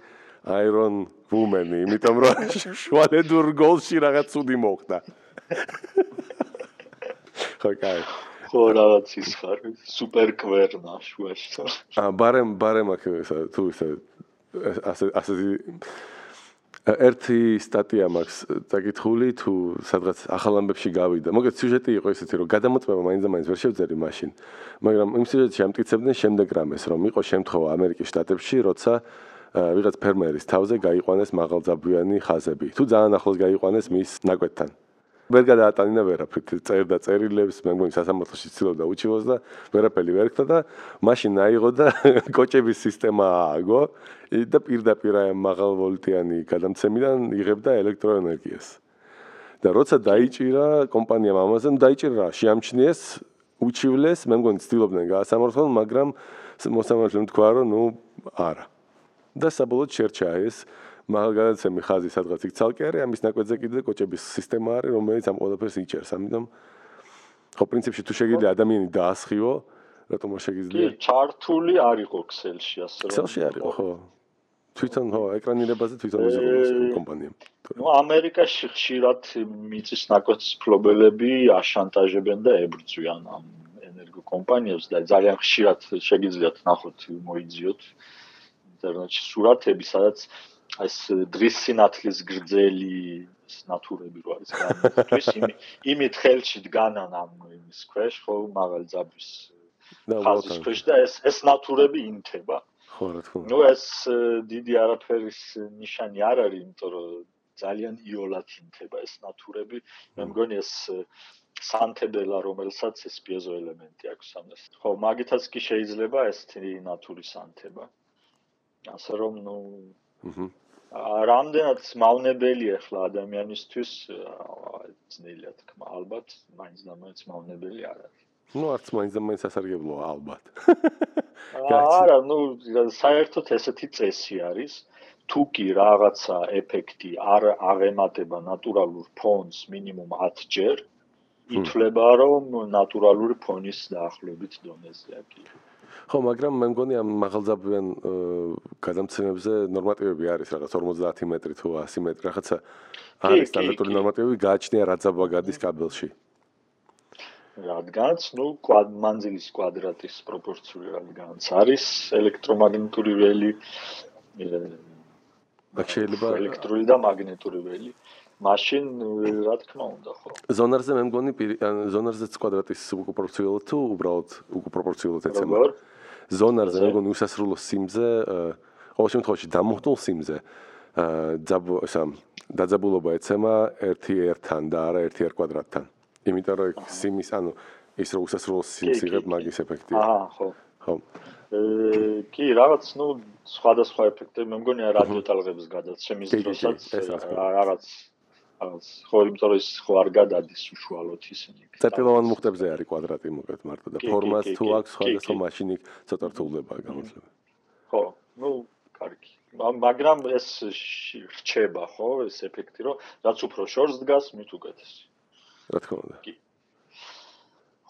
აირონ ვუმენი, იმიტომ რომ შუალედურ გოლში რაღაც ცუდი მოხდა. ხო, კაი. ხო, რაღაც ის ხარ, სუპერ კვერნა შუაში. აა, ბარემ, ბარემ აქ თუ ისე ასე ასე ერთი სტატია მაქვს დაკითხული თუ სადღაც ახალ ამბებში გავიდა. მოგეთ სიუჟეტი იყო ისეთი რომ გადამოწმება მაინც და მაინც ვერ შევძერი მაშინ. მაგრამ იმ სიუჟეტში ამტკიცებდნენ შემდეგ რამეს რომ იყო შემთხვევა ამერიკის შტატებში, როცა ვიღაც ფერმერის თავზე გაიყვანეს მაღალძაბვიანი ხაზები. თუ ძალიან ახლოს გაიყვანეს მის ნაკვეთთან. ვერ გადაატანინა ვერაფრით, წერდა წერილებს, მე მგონი სასამართლოში ცდილობდა უჩივოს და ვერაფერი ვერ ხდა და მაშინ აიღო და კოჭების სისტემა ააგო და პირდაპირ აი მაღალვოლტიანი გადამცემიდან იღებდა ელექტროენერგიას. და როცა დაიჭირა კომპანიამ ამაზე, დაიჭირა, შეამჩნიეს უჩივლეს, მე მგონი ცდილობდნენ გაასამართლონ, მაგრამ მოსამართლემ თქვა რომ ნუ არა. და საბოლოოდ შერჩა ეს მაგალითად ხაზი სადღაც იქ ცალკე არის ამის ნაკვეთზე კიდე კოჭების სისტემა არის რომელიც ამ ყველაფერს იჭერს ამიტომ ხო პრინციპში თუ შეგიძლია ადამიანი დაასხიო რატომ არ შეგიძლია? კი ჩართული არისო ქსელში ასე რომ ქსელში არისო ხო. თვითონ ხო ეკრანირებაზე თვითონ იზოლებს კომპანია ნუ ამერიკაში ხშირად მიწის ნაკვეთის ფლობელები აშანტაჟებენ და ებრძვიან ამ ენერგო კომპანიებს და ძალიან ხშირად შეგიძლიათ ნახოთ მოიძიოთ ინტერნეტში სურათები, სადაც ეს დღის სინათლის გრძელი ნატურები რო არის განთვის იმი იმით ხელში დგანან ამ იმის ქვეშ ხო მაღალ ძაბვის ხაზის ქვეშ და ეს ეს ნატურები ინთება. ხო რა თქმა უნდა. ნუ ეს დიდი არაფერის ნიშანი არ არის იმიტომ რომ ძალიან იოლად ინთება ეს ნატურები მე მგონი ეს სანთებელა რომელსაც ეს პიეზო ელემენტი აქვს ამას ხო მაგითაც კი შეიძლება ეს თი ნატურის სანთება. ასე რომ ნუ აჰა რამდენად მავნებელია ახლა ადამიანისთვის ძნელია თქმა ალბათ მაინც და მაინც მავნებელი არ არის ну არც მაინც და მაინც ასარგებლოა ალბათ არა ну საერთოდ ესეთი წესი არის თუ კი რაღაცა ეფექტი არ აღემატება ნატურალურ ფონს მინიმუმ 10 ჯერ ითვლება რომ ნატურალური ფონის დაახლოებით დონეზეა კი ხო, მაგრამ მე მგონი ამ მაღალძაბიან გადამცემებზე ნორმატივები არის რაღაც 50 მეტრი თუ 100 მეტრი, რაღაცა არის სტანდარტული ნორმატივები, გააჩნია რა ძაბვა გადის კაბელში. რადგანაც, ну, მანძილის კვადრატის პროპორციული რადგანაც არის ელექტრომაგნიტური ველი და შეიძლება ელექტრული და მაგნიტური ველი. მაშინ რა თქმა უნდა ხო. ზონარზე მე მგონი ზონარზეც კვადრატის უკუპროპორციულად თუ უბრალოდ უკუპროპორციულად ეცემა. ზონარზე მეგონი უსასრულო სიმზე ყოველ შემთხვევაში დამოხტულ სიმზე ძაბო ესა დაძაბულობა ეცემა 1-1-თან და არა 1-1 კვადრატთან. იმიტომ რომ სიმის ანუ ის რო უსასრულო სიმს იღებ მაგის ეფექტია აა ხო. ხო. კი რაღაც ნუ სხვადასხვა ეფექტები მე მგონი რადიო ტალღების გადაცემის დროსაც რაღაც რაღაც ხო იმიტომ რომ ის ხო არ გადადის უშუალოდ ისინი. წერტილოვან მუხტებზე არის კვადრატი მოკეთ მარტო და ფორმას თუ აქვს სხვადასხვა მაშინი ცოტა რთულდება გამოძლება. ხო, ну, კარგი. მაგრამ ეს რჩება ხო ეს ეფექტი რომ რაც უფრო შორს დგას, მით უკეთესი. რა თქმა უნდა. კი.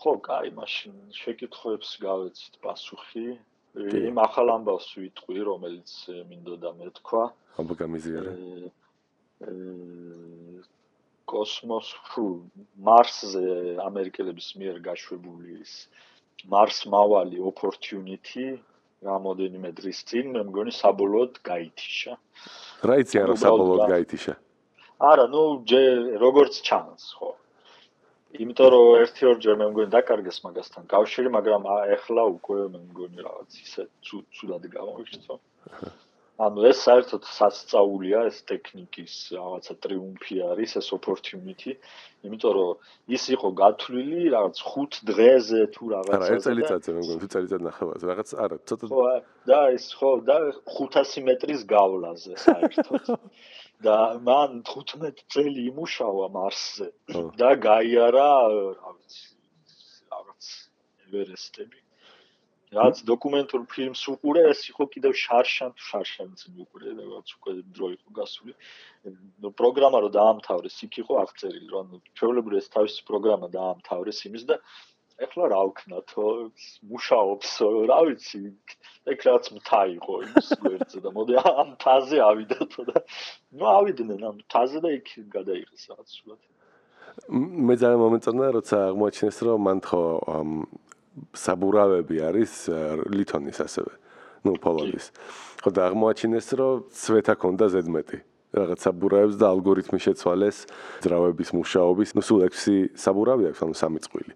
ხო, კაი, მაშინ შეკითხვებს გავეცით პასუხი. იმ ახალ ამბავს ვიტყვი, რომელიც მინდოდა მეთქვა. აბა გამიზიარე. კოსმოს ფუ მარსზე ამერიკელების მიერ გაშვებული ის მარს მავალი ოპორტუნიტი რამოდენიმე დღის წინ მე მგონი საბოლოოდ გაითიშა. რა იცი არა საბოლოოდ გაითიშა? არა, ნუ როგორც ჩანს, ხო. იმიტომ რომ ერთი ორჯერ მე მგონი დაკარგეს მაგასთან კავშირი, მაგრამ ეხლა უკვე მე მგონი რაღაც ისე ცუდად გამოვიქცო. ანუ ეს საერთოდ სასწაულია ეს ტექნიკის რაღაცა ტრიუმფი არის ეს ოპორტუნიტი იმიტომ რომ ის იყო გათვლილი რაღაც 5 დღეზე თუ რაღაცა არა ერთ წელიწადზე მე მგონი თუ წელიწად ნახევარზე რაღაც არა ცოტა ხო და ის ხო და 500 მეტრის გავლაზე საერთოდ და მან 15 წელი იმუშავა მარსზე და გაიარა, რა ვიცი, რაღაც ევერესტები. რაც დოკუმენტურ ფილმს უყურე, ეს იყო კიდევ შარშან შარშანიც უყურე, რაღაც უკვე დრო იყო გასული. ნუ პროგრამა რო დაამთავრეს, იქ იყო აღწერილი, რომ ჩვეულებრივ ეს თავისი პროგრამა დაამთავრეს იმის და ეხლა რა ვქნათო, მუშაობს, რა ვიცი, ეგ რაც მთა იყო იმის გვერდზე და მოდი ამ თაზე ავიდათო და ნუ ავიდნენ ამ თაზე და იქ გადაიღეს რაღაც სულად. მე ძალიან მომეწონა, როცა აღმოაჩინეს, რომ მან ხო საბურავები არის ლითონის ასევე, ნუ პოლონის. ხო და აღმოაჩინეს, რომ ცვეთა ქონდა ზედმეტი. რაღაც საბურავებს და ალგორითმი შეცვალეს ძრავების მუშაობის, ნუ სულ 6 საბურავი აქვს, ანუ 3 წვილი.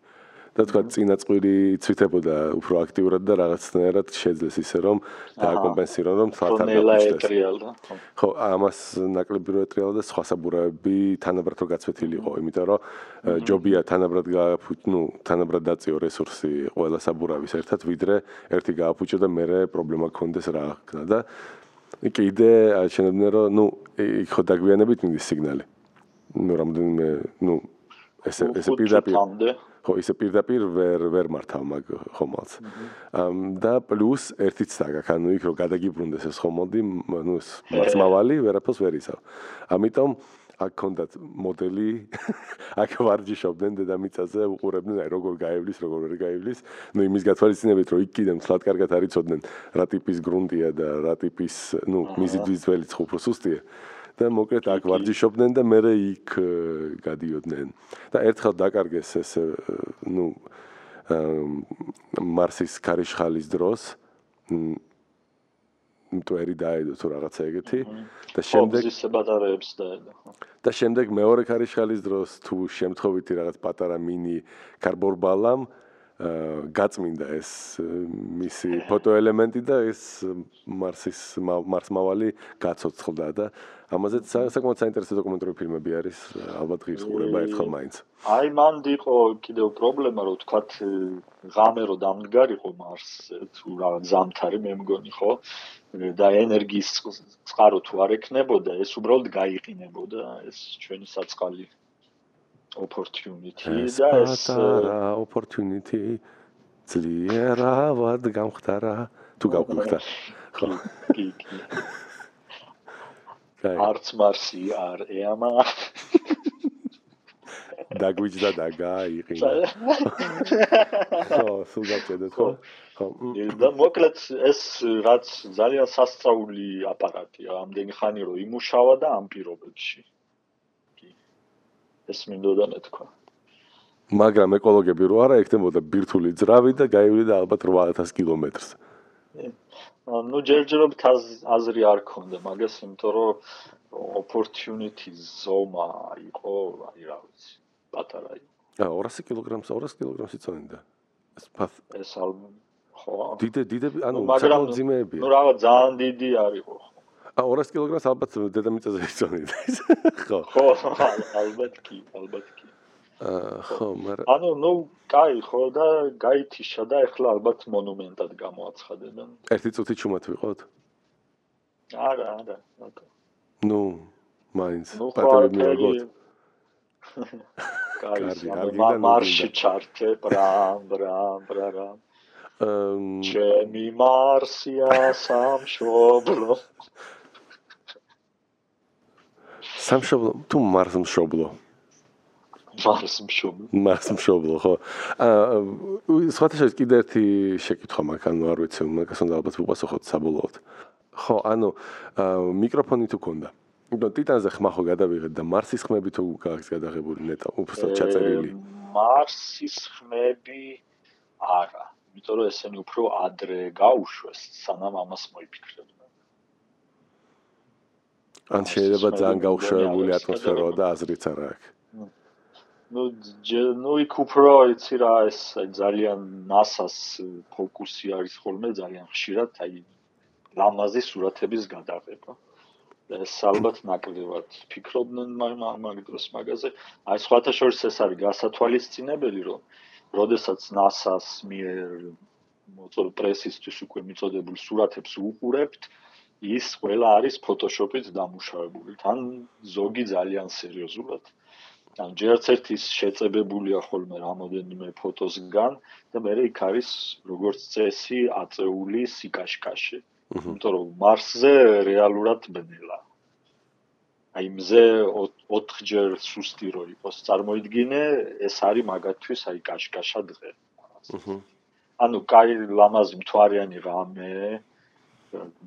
და თქვა წინა წვირი ცვითებოდა უფრო აქტიურად და რაღაცნაირად შეძლეს ისე რომ დააკომპენსირონ რომ თვალთან დაგვიშტეს. ხო, ამას ნაკლები რო ეტრიალა და სხვა საბურავები თანაბრად რო გაცვეთილი იყო, იმიტომ რომ ჯობია თანაბრად გააფუჭ, ნუ თანაბრად დაწიო რესურსი ყველა საბურავის ერთად, ვიდრე ერთი გააფუჭო და მეორე პრობლემა გქონდეს რა ხნა და კიდე აჩვენებდნენ რომ ნუ იქ ხო დაგვიანებით მინდის სიგნალი. ნუ რამდენიმე, ნუ ესე ესე პირდაპირ ხო ისე პირდაპირ ვერ ვერ მართავ მაგ ხომალს. ამ და პლუს ერთიც დაგაქ, ანუ იქ რომ გადაგიბრუნდეს ეს ხომალდი, ნუ მასმავალი ვერაფერს ვერ იცავ. ამიტომ აქ კონდათ მოდელი აქ ვარჯიშობდნენ დედამიწაზე უყურებდნენ აი როგორ გაივლის როგორ ვერ გაივლის. ნუ იმის გათვალისწინებით რომ იქ კიდე მსლად კარგად არიწოდნენ რა ტიპის გრუნტია და რა ტიპის ნუ მიზიდვის ძველი ცხუფრო სუსტია და მოკლედ აქ ვარჯიშობდნენ და მე იქ გადიოდნენ. და ერთხელ დაკარგეს ეს ნუ მარსის ქარიშხალის დროს მტვერი დაედო თუ რაღაცა ეგეთი და შემდეგ ის ბატარეებს დაედო. და შემდეგ მეორე ქარიშხალის დროს თუ შემთხვევითი რაღაც პატარა მინი კარბორბალამ გაწმინდა ეს მისი ფოტოელემენტი და ეს მარსის მარსმავალი გაცოცხლდა და ამაზე საკმაოდ საინტერესო დოკუმენტური ფილმები არის ალბათ ღირს ყურება ერთხელ მაინც. აი მან იყო კიდევ პრობლემა რომ თქვათ ღამე რო დამდგარიყო მარსზე თუ რა ზამთარი მე მგონი ხო? და ენერგიის წყარო თუ არ ექნებოდა ეს უბრალოდ გაიყინებოდა ეს ჩვენი საწყალი opportunity და ეს opportunity ძლიერავად გამختარა თუ გავხდა ხო კი კი. არც მარსი არ ეამა. დაგვიჯდა და გაიყინა ხო სულ გაჭედეთ ხო. ხო და მოკლედ ეს რაც ძალიან სასწაული აპარატია ამდენი ხანი რომ იმუშავა და ამ პირობებში ეს მინდოდა მეთქვა მაგრამ ეკოლოგები რო არა ექნებოდა ბირთული ძრავი და გაივლიდა ალბათ 8000 კილომეტრს ну ჯერჯერობით აზრი არ ქონდა მაგას იმიტომ რომ opportunity zone იყო აი რა ვიცი პატარა იყო ა 200 კილოგრამს 200 კილოგრამს იწონდა ეს ფათ ეს ალბათ ხო დიდე დიდე ანუ ძალიან ძიმეებია ну რაღაც ძალიან დიდი არისო ა 200 კილოგრამს ალბათ დედამიწაზე იწონდა ხო ხო ალბათ კი ალბათ კი ხო, მაგრამ ანუ ნუ კაი ხო და გაითიშა და ეხლა ალბათ მონუმენტად გამოაცხადებენ. ერთი წუთი ჩუმად ვიყოთ? არა, არა, აკა. ნუ, მაინც პატები მიიღოთ. კაი, მარში ჩარტე, ბრამ, ბრამ, ბრამ. ამ ჩემი მარსია სამშობლო. სამშობლო, თუ მარს მშობლო. მარს მშობლო. მარს მშობლო, ხო. აა სხვათა შორის კიდე ერთი შეკითხვა მაქვს, ანუ არ ვიცი, მაგას უნდა ალბათ უპასუხოთ საბოლოოდ. ხო, ანუ მიკროფონი თუ ქონდა. ნუ ტიტანზე ხმა ხო გადავიღეთ და მარსის ხმები თუ გაქვს გადაღებული ნეტა, უბრალოდ ჩაწერილი. მარსის ხმები არა, იმიტომ რომ ესენი უფრო ადრე გაუშვეს, სანამ ამას მოიფიქრებდნენ. ან შეიძლება ძალიან გაუშვებული ატმოსფერო და აზრიც არა აქვს. ну ну იქ უფრო იცი რა ეს ძალიან NASA-ს ფოკუსი არის ხოლმე ძალიან ხშირად აი ლამაზი სურათების გადაღება ეს ალბათ ნაკლებად ფიქრობდნენ მაგ დროს მაგაზე აი სხვათა შორის ეს არის გასათვალისწინებელი რომ როდესაც NASA-ს მიერ მოწოლ პრესისთვის უკვე მიწოდებულ სურათებს უყურებთ ის ყველა არის Photoshop-ით დამუშავებული. თან ზოგი ძალიან სერიოზულად. ან ჯერც ერთის შეწებებულია ხოლმე რამოდენიმე ფოტოსგან და მე იქ არის როგორც წესი აწეული სიკაშკაშე. იმიტომ რომ მარსზე რეალურად ბნელა. აი მზე 4ჯერ სუსტი რო იყოს წარმოიდგინე, ეს არის მაგათთვის აი კაშკაშა დღე. აჰა. ანუ კაი ლამაზი მთვარიანი რამე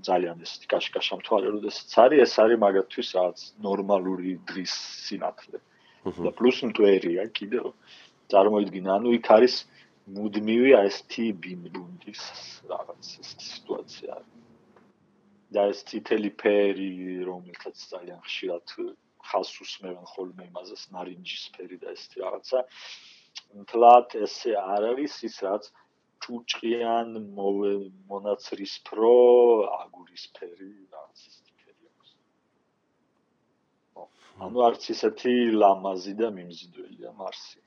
ძალიან ეს კაშკაშა მთვარე როდესაც არის, ეს არის მაგათთვის რაღაც ნორმალური დღის სინათლე. და პლუს მტვერია კიდე წარმოიდგინე, ანუ იქ არის მუდმივი აი ეს თი ბიმბუნდის რაღაც სიტუაცია და ეს წითელი ფერი, რომელთაც ძალიან ხშირად ხალხს უსმევენ ხოლმე იმაზეს ნარინჯის ფერი და ეს რაღაცა. მთლად ესე არ არის ის რაც ჭუჭყიან მონაცრისფრო აგურის ფერი რაღაც ის ფერი აქვს. ანუ არც ისეთი ლამაზი და მიმზიდველია მარსი.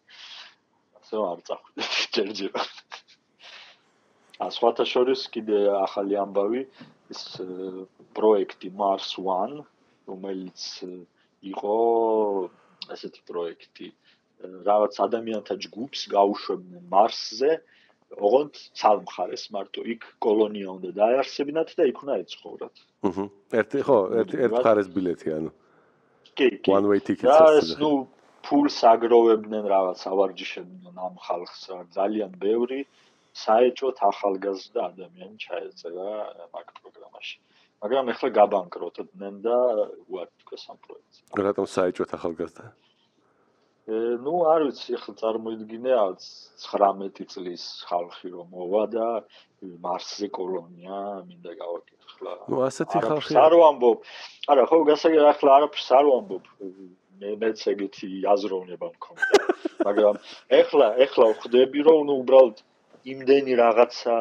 ასე არ წახვიდეთ ჯერჯერობით. ა სხვათა შორის კიდე ახალი ამბავი ის პროექტი Mars 1 რომელიც იყო ასეთი პროექტი რაღაც ადამიანთა ჯგუფს გაუშვებდნენ Mars-ზე ოღონდ ცალმხარეს მარტო იქ კოლონია უნდა დაარსებინათ და იქ უნდა ეცხოვრათ. აჰა. ერთი ხო, ერთი ერთ მხარეს ბილეთი ანუ. კი, კი. One way ticket. და ნუ ფულს აგროვებდნენ რაღაც ავარჯიშებდნენ ამ ხალხს ძალიან ბევრი საეჭოთ ახალგაზრდა ადამიანი ჩაეწერა მაგ პროგრამაში. მაგრამ ეხლა გაბანკროტდნენ და უართ თქოს ამ პროექტს. რატომ საეჭოთ ახალგაზრდა? ე ნუ არ ვიცი, ეხლა წარმოიდგინე 19 წლის ხალხი რომ მოვა და მარსზე კოლონია მინდა გავაკეთო. ნუ ასეთი ხალხი არ ვამბობ. არა, ხო, გასაგები ახლა არაფერს არ ვამბობ. მე მეც ეგეთი აზროვნება მქონდა. მაგრამ ეხლა ეხლა ვხვდები რომ ნუ უბრალოდ იმდენი რაღაცა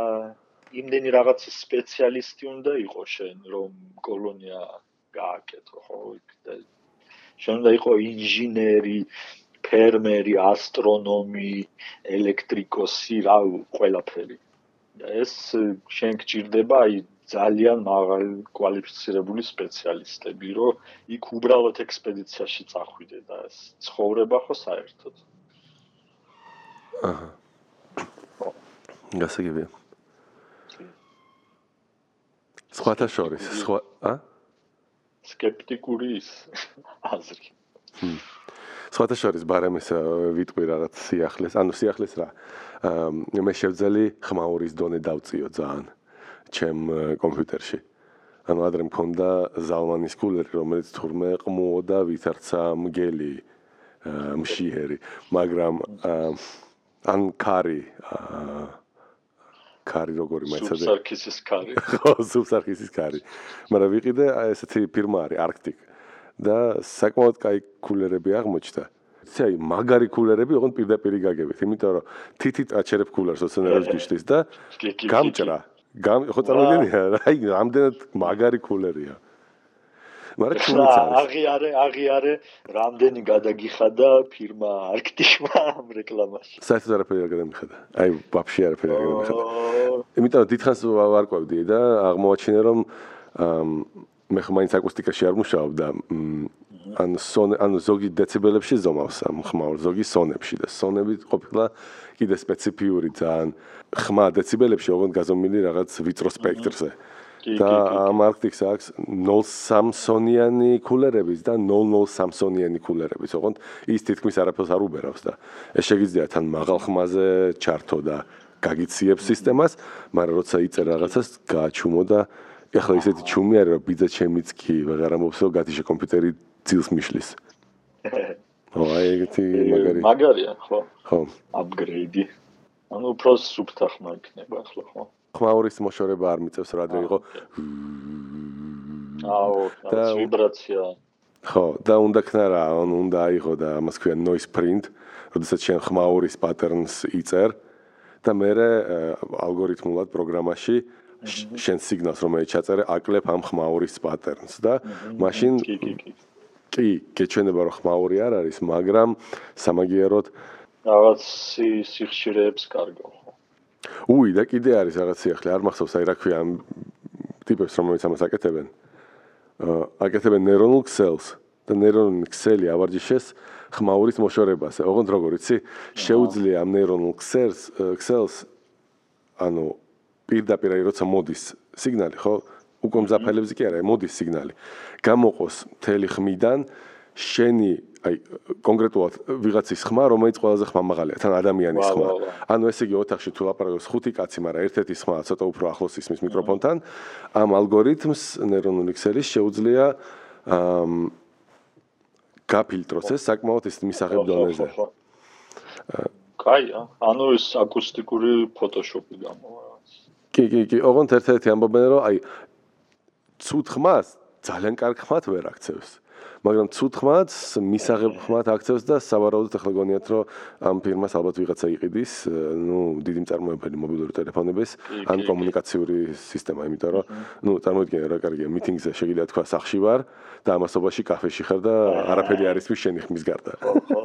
იმდენი რაღაცის სპეციალისტი უნდა იყოს შენ რომ კოლონია გააკეთო ხო და შენ უნდა იყოს ინჟინერი ფერმერი, ასტრონომი, ელექტრიკოსი, რა ყველაფერი. ეს შენ გჭირდება აი ძალიან მაღალ კვალიფიცირებული სპეციალისტები, რომ იქ უბრალოდ ექსპედიციაში წახვიდე და ეს ცხოვრება ხო საერთოდ. აჰა. გასაგებია. სხვათა შორის, სხვა, ა? სკეპტიკური აზრი. ჰმ. სხვათა შორის ბარემეს ვიტყვი რაღაც სიახლეს, ანუ სიახლეს რა. აა მე შევძელი ხმაურის დონე დავწიო ძალიან ჩემ კომპიუტერში. ანუ ადრე მქონდა ზალმანის კულერი, რომელიც თურმე ყმუო და ვითარცა მგელი მშიერი, მაგრამ ან კარი კარი როგორი მაიცადე? სუბსარქისის კარი. ხო, სუბსარქისის კარი. მაგრამ ვიყიდე ესეთი ფირმა არის Arctic და საკმაოდ კაი კულერები აღმოჩნდა. ისე აი მაგარი კულერები ოღონდ პირდაპირ გაგებით, იმიტომ რომ თითით აჩერებ კულერს ოცნერებს გიშლის და გამჭრა. გამ ხო წარმოგიდგენია, აი რამდენად მაგარი კულერია. მაგრამ ჩუმიც არის. აღიარე, აღიარე, რამდენი გადაგიხადა ფირმა Arctic-მა ამ რეკლამაში. საერთოდ არაფერი არ გადამიხადა. აი, ვაფშე არაფერი არ გადამიხადა. იმიტომ რომ დიდხანს ვარკვევდი და აღმოაჩინე რომ მე ხომ მაინც აკუსტიკაში არ მუშაობ და ან სონ ან ზოგი დეციბელებში ზომავს ამ ხმაურ ზოგი სონებში და სონები ყოფილა კიდე სპეციფიური ძალიან ხმა დეციბელებში ოღონდ გაზომილი რაღაც ვიწრო სპექტრზე. და ამ არქტიქს აქვს 0 სამსონიანი კულერების და 00 სამსონიანი კულერების. ოღონდ ის თითქმის არაფერს არ უბერავს და ეს შეგიძლია თან მაღალ ხმაზე ჩართო და გაგიციებ სისტემას, მაგრამ როცა იწერ რაღაცას, გააჩუმო და ეხლა ისეთი ჩუმი არის, რომ ბიძა ჩემიც კი ვეღარ ამბობს, რომ გათიშე კომპიუტერი ძილს მიშლის. ო, აი ეგეთი მაგარი. მაგარია, ხო? ხო. აპგრეიდი. ანუ უფრო სუფთა ხმა იქნება ახლა, ხო? ხმაურის მოშორება არ მიწევს რა დრო იყო. აუ, და ვიბრაცია. ხო, და უნდა ქნა რა, ანუ უნდა აიღო და ამას ქვია noise print, როდესაც შენ ხმაურის პატერნს იწერ და მე ალგორითმულად პროგრამაში შენ სიგნალს რომელიც ჩაწერე აკლებ ამ ხმაურის პატერნს და მაშინ კი გეჩვენება რომ ხმაური არ არის, მაგრამ სამაგიეროდ რაღაც სიხშირეებს კარგავ. უი და კიდე არის რაღაცი ახლა არ მახსოვს აი რა ქვია ტიპებს, რომელიც ამას აკეთებენ. აკეთებენ neuronal cells და neuronal cell-ი ავარჯიშეს ხმაურის მოშორებას. ოღონდ როგორ იცი? შეუძლია ამ neuronal cells cells ანუ პირდაპირ აი როცა მოდის სიგნალი, ხო? უკვე მზაფხელებზე კი არა, მოდის სიგნალი. გამოყოს მთელი ხმიდან შენი აი კონკრეტულად ვიღაცის ხმა, რომელიც ყველაზე ხმამაღალია, თან ადამიანის ხმა. ანუ ესე იგი ოთახში თუ ლაპარაკობს ხუთი კაცი, მაგრამ ერთ-ერთი ხმა ცოტა უფრო ახლოს ისმის მიკროფონთან, ამ ალგორითმს neuronal XL-ის შეუძლია ამ გაფილტროს ეს საკმაოდ ის მისაღებ დონეზე. კაი, ანუ ეს აკუსტიკური ფოტოშოპი გამოვა. კი, კი, კი, ოღონდ ერთ-ერთი ამბობენ რომ აი ცუდ ხმას ძალიან კარგ ხმად ვერ აქცევს. მაგრამ ცუდ ხმაც მისაღებ ხმად აქცევს და სავარაუდოდ ახლა გონიათ რომ ამ ფირმას ალბათ ვიღაცა იყიდის, ну, დიდი მწარმოებელი მობილური ტელეფონების ან კომუნიკაციური სისტემა, იმიტომ რომ ну, წარმოიდგინე რა კარგია, მიტინგზე შეგიძლია თქვა სახში ვარ და ამასობაში კაფეში ხარ და არაფერი არის მის შენი ხმის გარდა. ხო, ხო.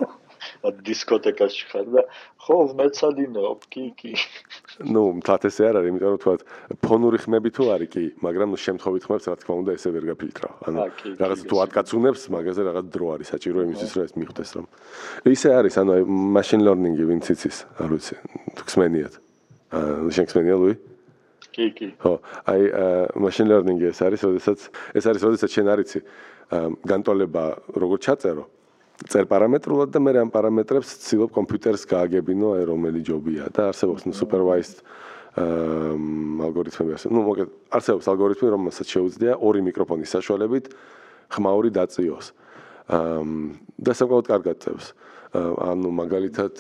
დისკოთეკაში ხარ და ხო მეცადინეობ კი კი. ნუ მთათ ესე არ არის იმიტომ რომ თქვა ფონური ხმები თუ არის კი მაგრამ შემთხვევით ხმებს რა თქმა უნდა ესე ვერ გაფილტრავ ანუ რაღაც თუ ატკაცუნებს მაგაზე რაღაც დრო არის საჭირო იმისთვის რომ ეს მიხვდეს რომ ისე არის ანუ machine learning-ი ვინც იცის არ ვიცი თუ ხსმენიათ აა შენ ხსმენია ლუი? კი კი. ხო აი machine learning-ი ეს არის როდესაც ეს არის როდესაც შენ არიცი განტოლება როგორ ჩაწერო წერ პარამეტრულად და მე ამ პარამეტრებს ცდილობ კომპიუტერს გააგებინო აი რომელი ჯობია და არსებობს ნუ supervised ალგორითმები ასე. ნუ მოგეთ არსებობს ალგორითმი რომელსაც შეუძლია ორი მიკროფონის საშუალებით ხმაური დაწიოს. და საკმაოდ კარგად წევს. ანუ მაგალითად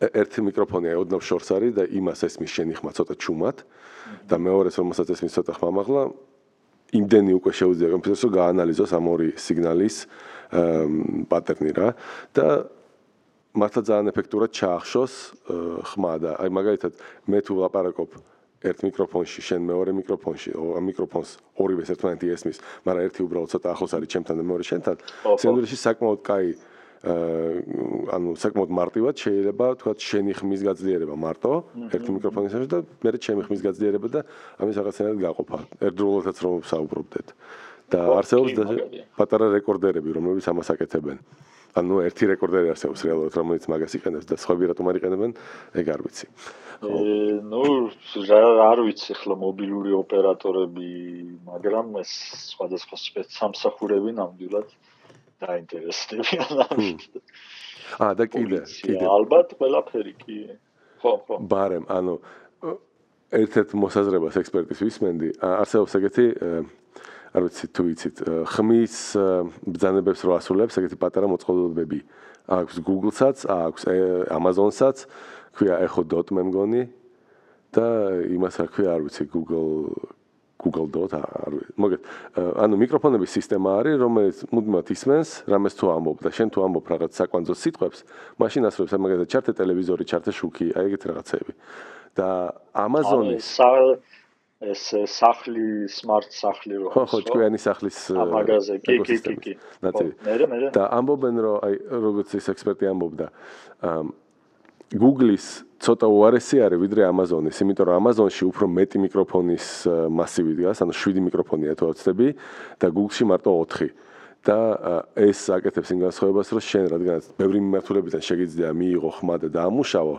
ერთი მიკროფონი აი ოდნავ შორს არის და იმას ესმის შენი ხმა ცოტა ჩუმად და მეორეს რომელსაც ესმის ცოტა ხმამაღლა იმდენი უკვე შეუძლია კომპიუტერს რომ გაანალიზოს ამ ორი სიგნალის პატერნი რა და მართლა ძალიან ეფექტურად ჩაახშოს ხმა და აი მაგალითად მე თუ ლაპარაკობ ერთ მიკროფონში, შენ მეორე მიკროფონში, ამ მიკროფონს ორივე ერთმანეთი ესმის, მაგრამ ერთი უბრალოდ ცოტა ახლოს არის ჩემთან და მეორე შენთან. სინამდვილეში საკმაოდ კაი აა ანუ საკმაოდ მარტივად შეიძლება თქვა შენი ხმის გაძლიერება მარტო ერთი მიკროფონის და მე ჩემი ხმის გაძლიერება და ამის რაღაცნაირად გაყოფა. ერთდროულადაც რომ საუბრობდეთ. და არსებობს პატარა რეკორდერები, რომლებიც ამას აკეთებენ. ანუ ერთი რეკორდერი არსებობს რეალურად, რომელიც მაგას იყენებს და სხვები რატომ არ იყენებენ, ეგ არ ვიცი. ნუ არ ვიცი ხლა მობილური ოპერატორები, მაგრამ ეს სხვადასხვა სპეცსამსახურები ნამდვილად დაინტერესდებიან ამით. აა და კიდე, კიდე. ალბათ ყველაფერი კი. ხო, ხო. ბარემ, ანუ ერთ-ერთ მოსაზრებას ექსპერტის ვისმენდი, არსებობს ეგეთი არ ვიცი თუ იცით ხმის ბძანებებს რო ასრულებს ეგეთი პატარა მოწყობილობები აქვს Google-საც, აქვს Amazon-საც, ქვია Echo Dot მე მგონი და იმას რა ქვია არ ვიცი Google Google Dot არ ვიცი. მოგეთ ანუ მიკროფონების სისტემა არის, რომელიც მუდმივად ისმენს, რამეს თუ ამბობ და შენ თუ ამბობ რაღაც საკვანძო სიტყვებს, მაშინ ასრულებს მაგალითად ჩარტე ტელევიზორი, ჩარტე შუქი, აი ეგეთი რაღაცები. და Amazon-ის ეს სახლი smart სახლი რო ხო ხო ჭკვიანი სახლის მაგაზე კი კი კი კი. და ამბობენ რომ აი როგორც ის ექსპერტი ამბობდა Google-ის ცოტა უარესი არის ვიდრე Amazon-ის, იმიტომ რომ Amazon-ში უფრო მეტი მიკროფონის მასივი დგას, ანუ 7 მიკროფონია თუ ვაცდები და Google-ში მარტო 4. და ეს აკეთებს იმ განსხვავებას, რომ შენ რადგანაც ბევრი მიმართულებიდან შეგიძლია მიიღო ხმა და დაამუშავო,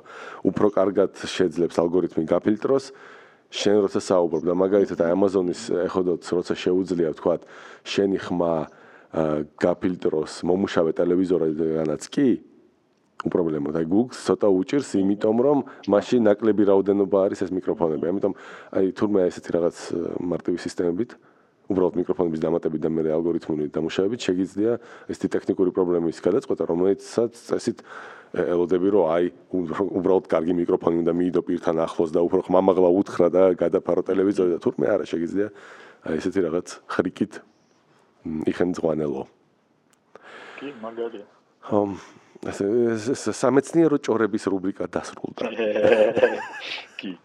უფრო კარგად შეძლებს ალგორითმი გაფილტროს შენ როცა საუბრობ და მაგალითად Amazon-ის ეხოდოთ როცა შეუძლია თქვა შენი ხმა გაფილტროს მომუშავე ტელევიზორიდანაც კი უპრობლემო და Google ცოტა უჭირს იმიტომ რომ მაშინ ნაკლები რაოდენობა არის ეს მიკროფონები. ამიტომ აი თურმე ესეთი რაღაც მარტივი სისტემებით უბრალოდ მიკროფონების დამატებით და მე ალგორითმული დამუშავებით შეგიძლია ესეთი ტექნიკური პრობლემის გადაწყვეტა რომელიცაც წესით ელოდები რომ აი უბრალოდ კარგი მიკროფონი უნდა მიიდო პირთან ახლოს და უფრო ხმამაღლა უთხრა და გადაფარო ტელევიზორი და თურმე არა შეგიძლია აი ესეთი რაღაც ხრიკით იხენძღვანელო კი მაგარია ხომ ეს სამეცნიერო ჭორების რუბრიკა დასრულდა. კი